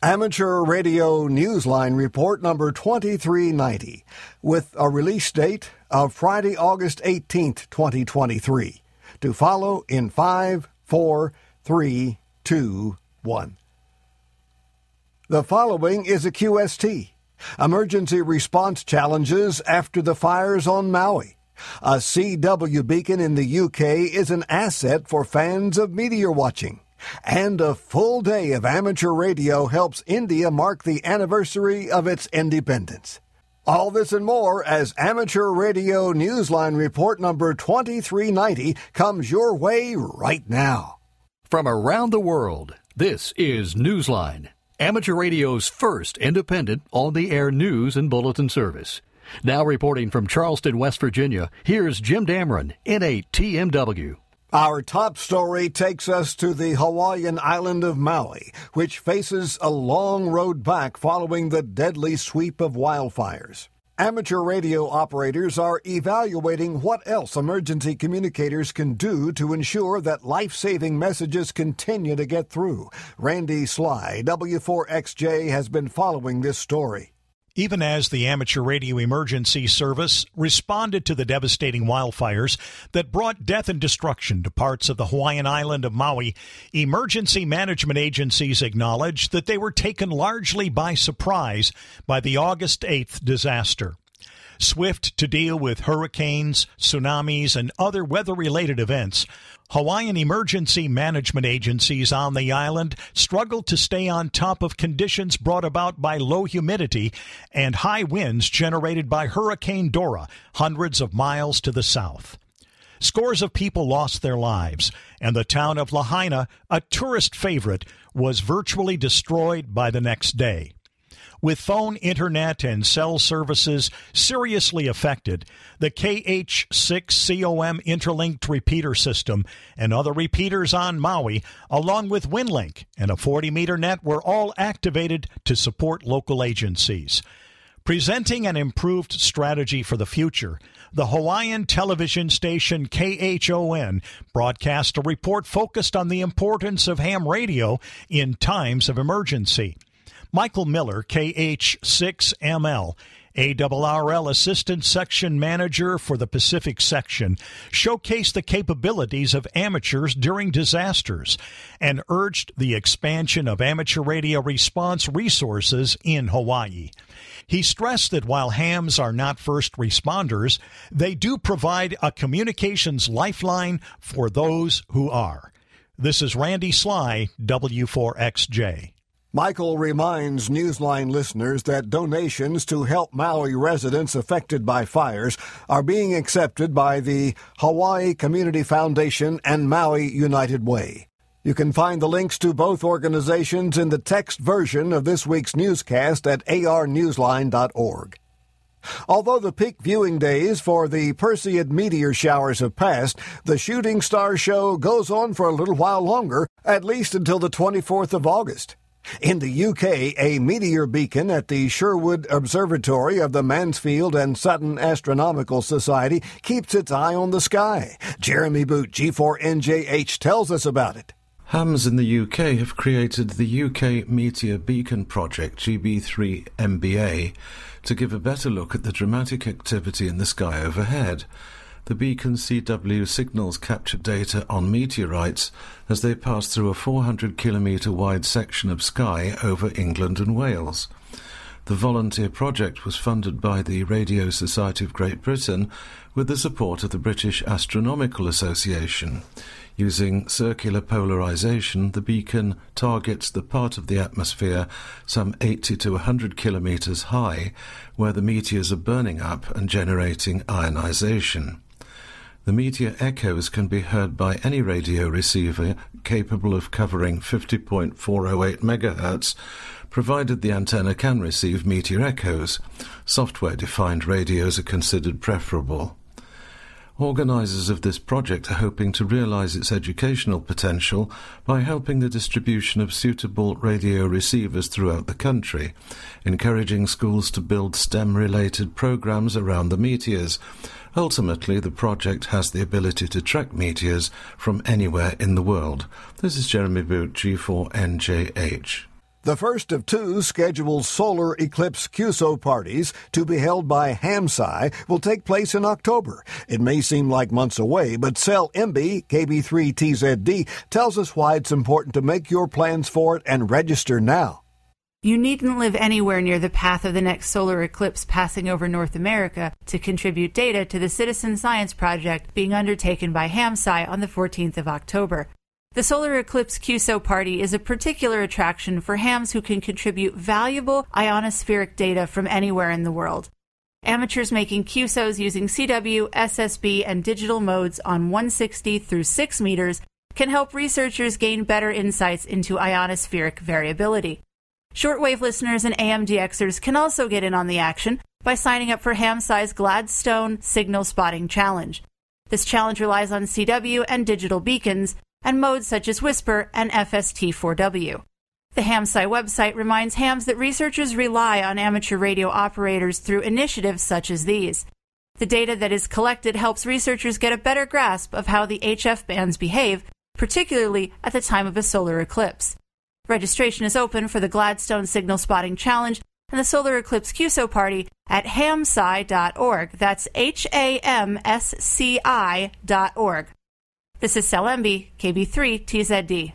Amateur Radio Newsline Report number 2390 with a release date of Friday, August 18th, 2023. To follow in 5, 4, 3, 2, 1. The following is a QST Emergency Response Challenges after the fires on Maui. A CW beacon in the UK is an asset for fans of meteor watching. And a full day of amateur radio helps India mark the anniversary of its independence. All this and more as Amateur Radio Newsline Report number 2390 comes your way right now. From around the world, this is Newsline, amateur radio's first independent on the air news and bulletin service. Now reporting from Charleston, West Virginia, here's Jim Damron, N8TMW. Our top story takes us to the Hawaiian island of Maui, which faces a long road back following the deadly sweep of wildfires. Amateur radio operators are evaluating what else emergency communicators can do to ensure that life saving messages continue to get through. Randy Sly, W4XJ, has been following this story even as the Amateur Radio Emergency Service responded to the devastating wildfires that brought death and destruction to parts of the Hawaiian island of Maui, emergency management agencies acknowledged that they were taken largely by surprise by the August 8th disaster swift to deal with hurricanes, tsunamis, and other weather related events, Hawaiian emergency management agencies on the island struggled to stay on top of conditions brought about by low humidity and high winds generated by Hurricane Dora, hundreds of miles to the south. Scores of people lost their lives, and the town of Lahaina, a tourist favorite, was virtually destroyed by the next day. With phone, internet, and cell services seriously affected, the KH6COM interlinked repeater system and other repeaters on Maui, along with WinLink and a 40 meter net, were all activated to support local agencies. Presenting an improved strategy for the future, the Hawaiian television station KHON broadcast a report focused on the importance of ham radio in times of emergency. Michael Miller, KH6ML, ARRL Assistant Section Manager for the Pacific Section, showcased the capabilities of amateurs during disasters and urged the expansion of amateur radio response resources in Hawaii. He stressed that while hams are not first responders, they do provide a communications lifeline for those who are. This is Randy Sly, W4XJ. Michael reminds Newsline listeners that donations to help Maui residents affected by fires are being accepted by the Hawaii Community Foundation and Maui United Way. You can find the links to both organizations in the text version of this week's newscast at arnewsline.org. Although the peak viewing days for the Perseid meteor showers have passed, the Shooting Star Show goes on for a little while longer, at least until the 24th of August. In the UK, a meteor beacon at the Sherwood Observatory of the Mansfield and Sutton Astronomical Society keeps its eye on the sky. Jeremy Boot, G4NJH, tells us about it. Hams in the UK have created the UK Meteor Beacon Project, GB3MBA, to give a better look at the dramatic activity in the sky overhead. The beacon CW signals capture data on meteorites as they pass through a 400 kilometre wide section of sky over England and Wales. The volunteer project was funded by the Radio Society of Great Britain with the support of the British Astronomical Association. Using circular polarization, the beacon targets the part of the atmosphere some 80 to 100 kilometers high where the meteors are burning up and generating ionization. The meteor echoes can be heard by any radio receiver capable of covering 50.408 MHz, provided the antenna can receive meteor echoes. Software defined radios are considered preferable. Organisers of this project are hoping to realise its educational potential by helping the distribution of suitable radio receivers throughout the country, encouraging schools to build STEM related programmes around the meteors, Ultimately, the project has the ability to track meteors from anywhere in the world. This is Jeremy Boot, G4NJH. The first of two scheduled solar eclipse QSO parties to be held by HamSci will take place in October. It may seem like months away, but Sel Embee KB3TZD tells us why it's important to make your plans for it and register now. You needn't live anywhere near the path of the next solar eclipse passing over North America to contribute data to the Citizen Science Project being undertaken by HamSci on the 14th of October. The Solar Eclipse QSO Party is a particular attraction for hams who can contribute valuable ionospheric data from anywhere in the world. Amateurs making QSOs using CW, SSB, and digital modes on 160 through 6 meters can help researchers gain better insights into ionospheric variability. Shortwave listeners and AMDXers can also get in on the action by signing up for HamSci's Gladstone Signal Spotting Challenge. This challenge relies on CW and digital beacons and modes such as WSPR and FST4W. The HamSci website reminds hams that researchers rely on amateur radio operators through initiatives such as these. The data that is collected helps researchers get a better grasp of how the HF bands behave, particularly at the time of a solar eclipse. Registration is open for the Gladstone Signal Spotting Challenge and the Solar Eclipse QSO Party at hamsci.org. That's H A M S C I dot org. This is Sel Embee, KB3 TZD.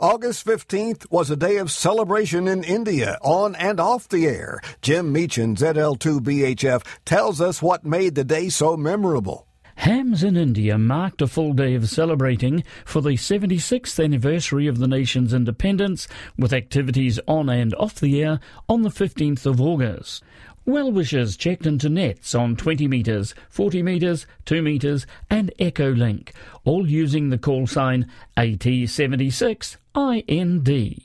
August 15th was a day of celebration in India, on and off the air. Jim Meachen, ZL2BHF, tells us what made the day so memorable. Hams in India marked a full day of celebrating for the 76th anniversary of the nation's independence, with activities on and off the air on the 15th of August. Well wishers checked into nets on 20 metres, 40 metres, 2 metres, and Echolink, all using the call sign AT76IND.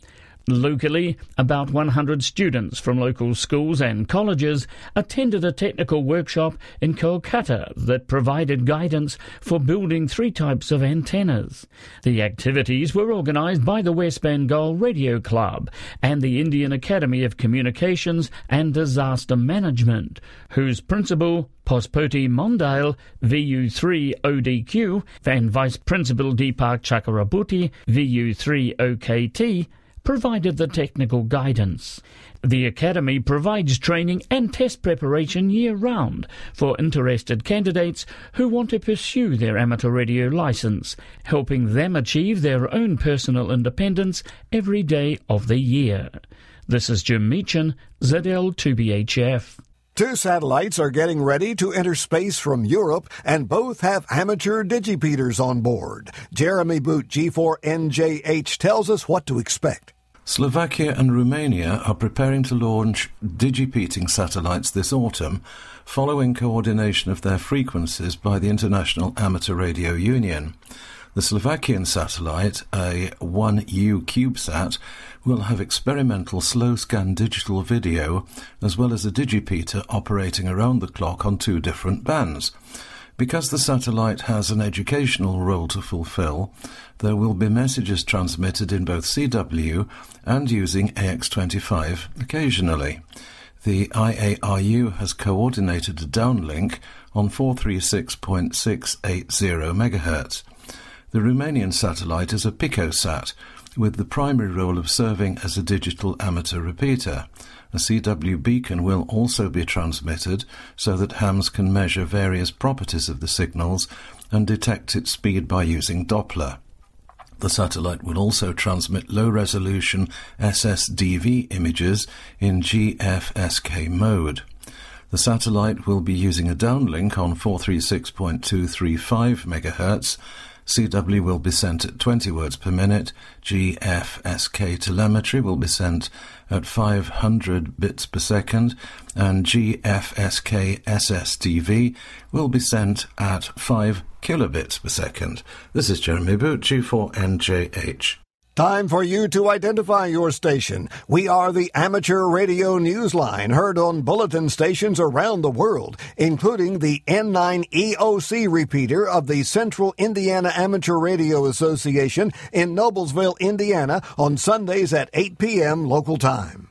Locally, about 100 students from local schools and colleges attended a technical workshop in Kolkata that provided guidance for building three types of antennas. The activities were organised by the West Bengal Radio Club and the Indian Academy of Communications and Disaster Management, whose principal Pospoti Mondale, VU3 ODQ, and Vice Principal Deepak Chakraborty, VU3 OKT, provided the technical guidance. The Academy provides training and test preparation year round for interested candidates who want to pursue their amateur radio license, helping them achieve their own personal independence every day of the year. This is Jim Meachen, ZL2BHF. Two satellites are getting ready to enter space from Europe, and both have amateur digipeaters on board. Jeremy Boot, G4NJH, tells us what to expect. Slovakia and Romania are preparing to launch digipeating satellites this autumn, following coordination of their frequencies by the International Amateur Radio Union. The Slovakian satellite, a 1U CubeSat, will have experimental slow scan digital video as well as a digipeater operating around the clock on two different bands. Because the satellite has an educational role to fulfill, there will be messages transmitted in both CW and using AX25 occasionally. The IARU has coordinated a downlink on 436.680 MHz. The Romanian satellite is a picosat with the primary role of serving as a digital amateur repeater. A CW beacon will also be transmitted so that hams can measure various properties of the signals and detect its speed by using Doppler. The satellite will also transmit low resolution SSDV images in GFSK mode. The satellite will be using a downlink on 436.235 MHz CW will be sent at 20 words per minute. GFSK telemetry will be sent at 500 bits per second. And GFSK SSDV will be sent at 5 kilobits per second. This is Jeremy Boot, G4NJH. Time for you to identify your station. We are the Amateur Radio Newsline, heard on bulletin stations around the world, including the N9EOC repeater of the Central Indiana Amateur Radio Association in Noblesville, Indiana, on Sundays at 8 p.m. local time.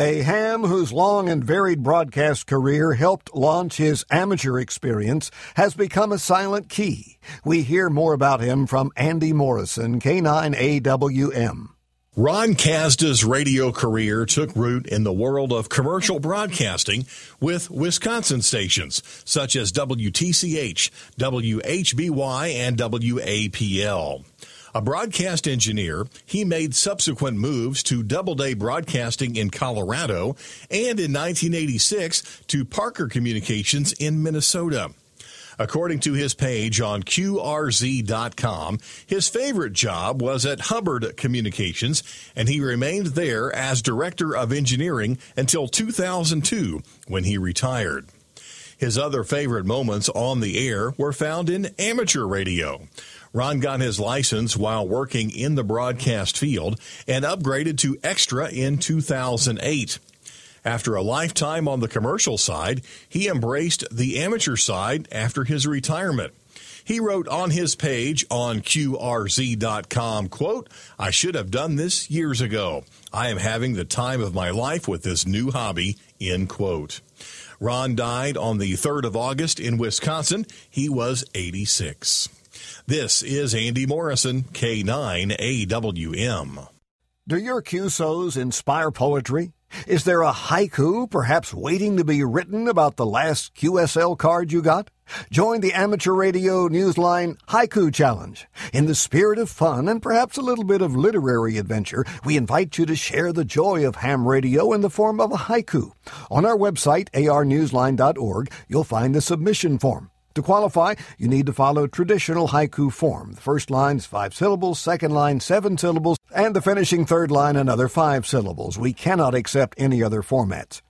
A ham whose long and varied broadcast career helped launch his amateur experience has become a silent key. We hear more about him from Andy Morrison, K9AWM. Ron Kazda's radio career took root in the world of commercial broadcasting with Wisconsin stations such as WTCH, WHBY, and WAPL. A broadcast engineer, he made subsequent moves to Doubleday Broadcasting in Colorado and in 1986 to Parker Communications in Minnesota. According to his page on QRZ.com, his favorite job was at Hubbard Communications, and he remained there as Director of Engineering until 2002 when he retired. His other favorite moments on the air were found in amateur radio. Ron got his license while working in the broadcast field and upgraded to extra in 2008. After a lifetime on the commercial side, he embraced the amateur side after his retirement. He wrote on his page on QRZ.com, quote, I should have done this years ago. I am having the time of my life with this new hobby, end quote. Ron died on the 3rd of August in Wisconsin. He was 86. This is Andy Morrison, K9AWM. Do your QSOs inspire poetry? Is there a haiku perhaps waiting to be written about the last QSL card you got? Join the Amateur Radio Newsline Haiku Challenge. In the spirit of fun and perhaps a little bit of literary adventure, we invite you to share the joy of ham radio in the form of a haiku. On our website, arnewsline.org, you'll find the submission form. To qualify, you need to follow traditional haiku form. The first line is five syllables, second line seven syllables, and the finishing third line another five syllables. We cannot accept any other formats.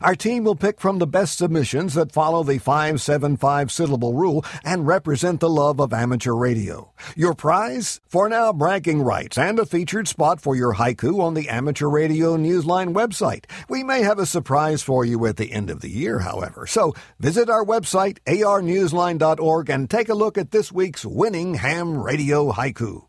Our team will pick from the best submissions that follow the 575 syllable rule and represent the love of amateur radio. Your prize? For now, bragging rights and a featured spot for your haiku on the Amateur Radio Newsline website. We may have a surprise for you at the end of the year, however. So visit our website, arnewsline.org, and take a look at this week's winning ham radio haiku.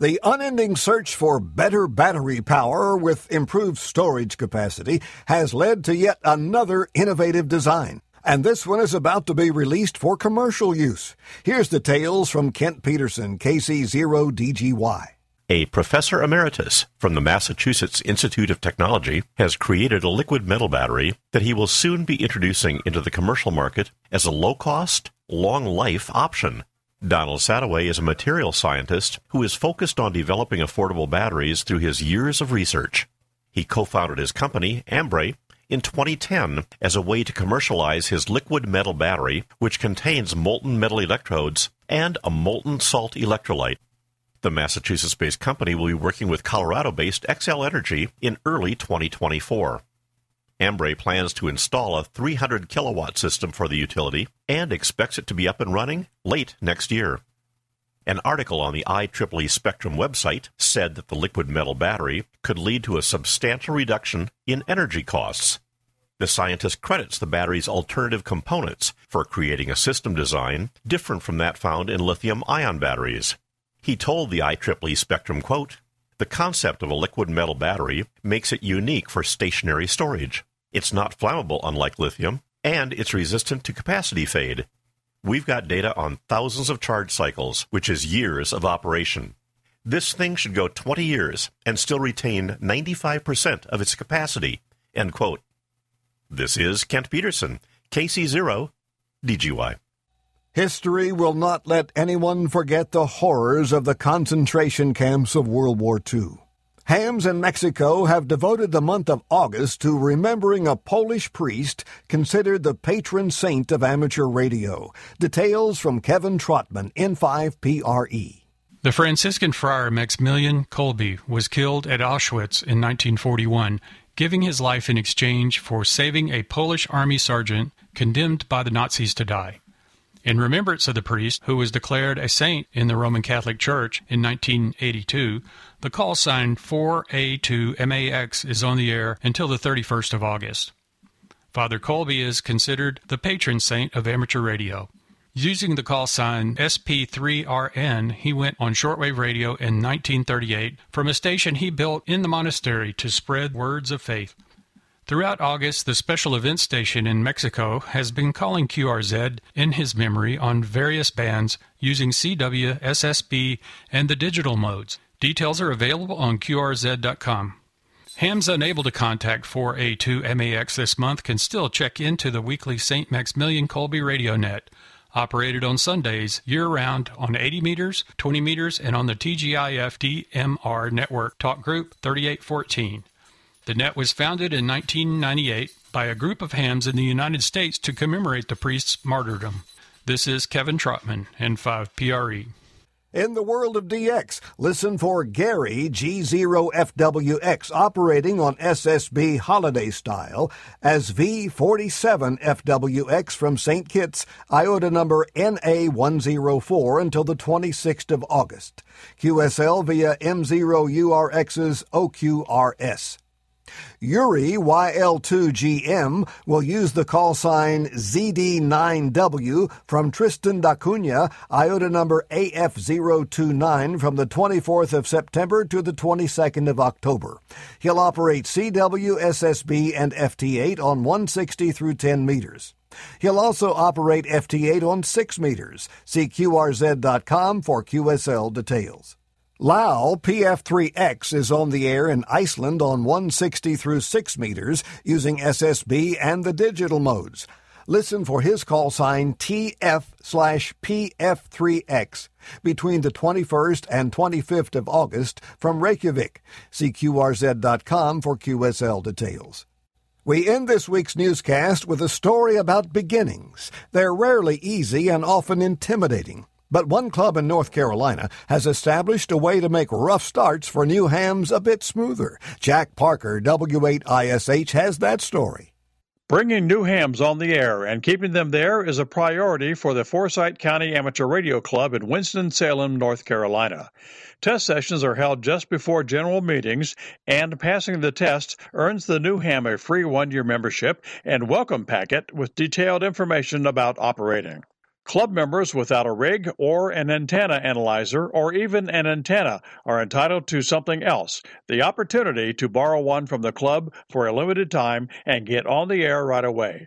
The unending search for better battery power with improved storage capacity has led to yet another innovative design. And this one is about to be released for commercial use. Here's the tales from Kent Peterson, KC0DGY. A professor emeritus from the Massachusetts Institute of Technology has created a liquid metal battery that he will soon be introducing into the commercial market as a low cost, long life option. Donald Sadoway is a material scientist who is focused on developing affordable batteries through his years of research. He co-founded his company, Ambri, in 2010 as a way to commercialize his liquid metal battery, which contains molten metal electrodes and a molten salt electrolyte. The Massachusetts based company will be working with Colorado based Xcel Energy in early 2024. Ambri plans to install a 300 kilowatt system for the utility and expects it to be up and running late next year. An article on the IEEE Spectrum website said that the liquid metal battery could lead to a substantial reduction in energy costs. The scientist credits the battery's alternative components for creating a system design different from that found in lithium ion batteries. He told the IEEE Spectrum quote, The concept of a liquid metal battery makes it unique for stationary storage. It's not flammable, unlike lithium, and it's resistant to capacity fade. We've got data on thousands of charge cycles, which is years of operation. This thing should go 20 years and still retain 95% of its capacity. End quote. This is Kent Peterson, KC0, DGY. History will not let anyone forget the horrors of the concentration camps of World War II. Hams in Mexico have devoted the month of August to remembering a Polish priest considered the patron saint of amateur radio. Details from Kevin Trotman, N5PRE. The Franciscan friar Maximilian Kolbe was killed at Auschwitz in 1941, giving his life in exchange for saving a Polish army sergeant condemned by the Nazis to die. In remembrance of the priest, who was declared a saint in the Roman Catholic Church in 1982, the call sign 4A2MAX is on the air until the 31st of August. Father Kolbe is considered the patron saint of amateur radio. Using the call sign SP3RN, he went on shortwave radio in 1938 from a station he built in the monastery to spread words of faith. Throughout August, the Special Events Station in Mexico has been calling QRZ in his memory on various bands using CW, SSB, and the digital modes. Details are available on QRZ.com. Hams unable to contact 4A2MAX this month can still check into the weekly St. Maximilian Kolbe radio net. Operated on Sundays year round on 80 meters, 20 meters, and on the TGIF DMR network talk group 3814. The net was founded in 1998 by a group of hams in the United States to commemorate the priest's martyrdom. This is Kevin Trotman, N5PRE. In the world of DX, listen for Gary G0FWX operating on SSB holiday style as V47FWX from St. Kitts, IOTA number NA104 until the 26th of August. QSL via M0URX's OQRS. Yuri YL2GM will use the call sign ZD9W from Tristan da Cunha, IOTA number AF029 from the 24th of September to the 22nd of October. He'll operate CW, SSB, and FT8 on 160 through 10 meters. He'll also operate FT8 on 6 meters. See QRZ.com for QSL details. Lao PF3X is on the air in Iceland on 160 through 6 meters using SSB and the digital modes. Listen for his call sign TF slash PF3X between the 21st and 25th of August from Reykjavik. See QRZ.com for QSL details. We end this week's newscast with a story about beginnings. They're rarely easy and often intimidating. But one club in North Carolina has established a way to make rough starts for new hams a bit smoother. Jack Parker, W8ISH, has that story. Bringing new hams on the air and keeping them there is a priority for the Forsyth County Amateur Radio Club in Winston-Salem, North Carolina. Test sessions are held just before general meetings, and passing the test earns the new ham a free one year membership and welcome packet with detailed information about operating. Club members without a rig or an antenna analyzer or even an antenna are entitled to something else the opportunity to borrow one from the club for a limited time and get on the air right away.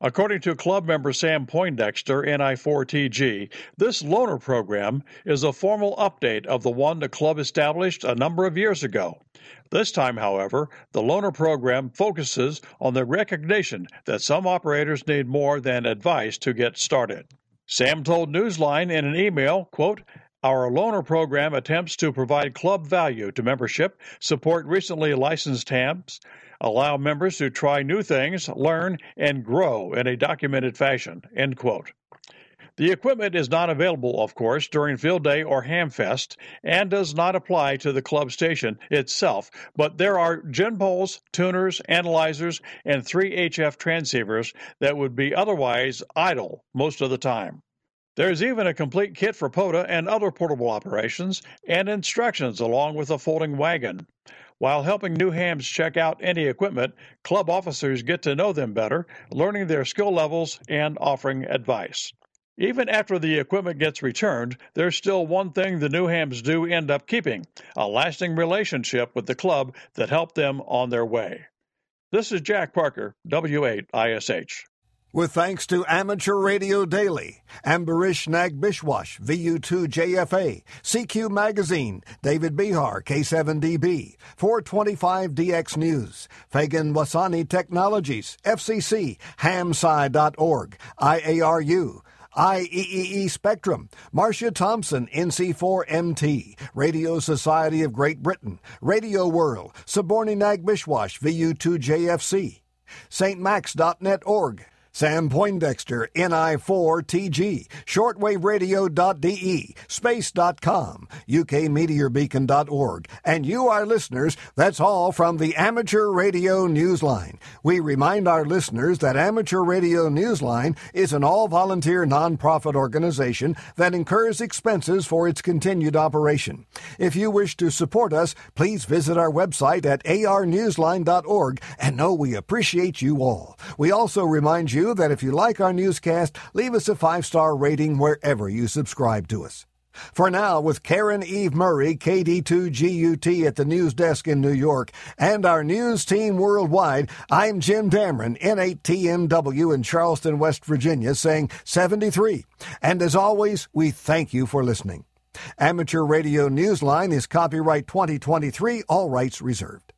According to club member Sam Poindexter, NI4TG, this loaner program is a formal update of the one the club established a number of years ago. This time, however, the loaner program focuses on the recognition that some operators need more than advice to get started. Sam told Newsline in an email, quote, our loaner program attempts to provide club value to membership, support recently licensed hams, allow members to try new things, learn, and grow in a documented fashion. End quote. The equipment is not available, of course, during Field Day or Hamfest and does not apply to the club station itself, but there are gin poles, tuners, analyzers, and three HF transceivers that would be otherwise idle most of the time. There's even a complete kit for POTA and other portable operations, and instructions along with a folding wagon. While helping new hams check out any equipment, club officers get to know them better, learning their skill levels and offering advice. Even after the equipment gets returned, there's still one thing the new hams do end up keeping a lasting relationship with the club that helped them on their way. This is Jack Parker, W8ISH. With thanks to Amateur Radio Daily, Ambarish Nagbishwash, VU2JFA, CQ Magazine, David Bihar, K7DB, 425DX News, Fagan Wasani Technologies, FCC, hamsci.org, IARU, IEEE Spectrum, Marcia Thompson, NC4MT, Radio Society of Great Britain, Radio World, Saborni Nag Bishwash, VU2JFC, stmax.net.org, Sam Poindexter, NI4TG, shortwaveradio.de, space.com, ukmeteorbeacon.org, and you, our listeners, that's all from the Amateur Radio Newsline. We remind our listeners that Amateur Radio Newsline is an all volunteer nonprofit organization that incurs expenses for its continued operation. If you wish to support us, please visit our website at arnewsline.org and know we appreciate you all. We also remind you you that if you like our newscast, leave us a five star rating wherever you subscribe to us. For now, with Caryn Eve Murray, KD2GUT at the news desk in New York, and our news team worldwide, I'm Jim Damron, N8TMW in Charleston, West Virginia, saying 73. And as always, we thank you for listening. Amateur Radio Newsline is copyright 2023, all rights reserved.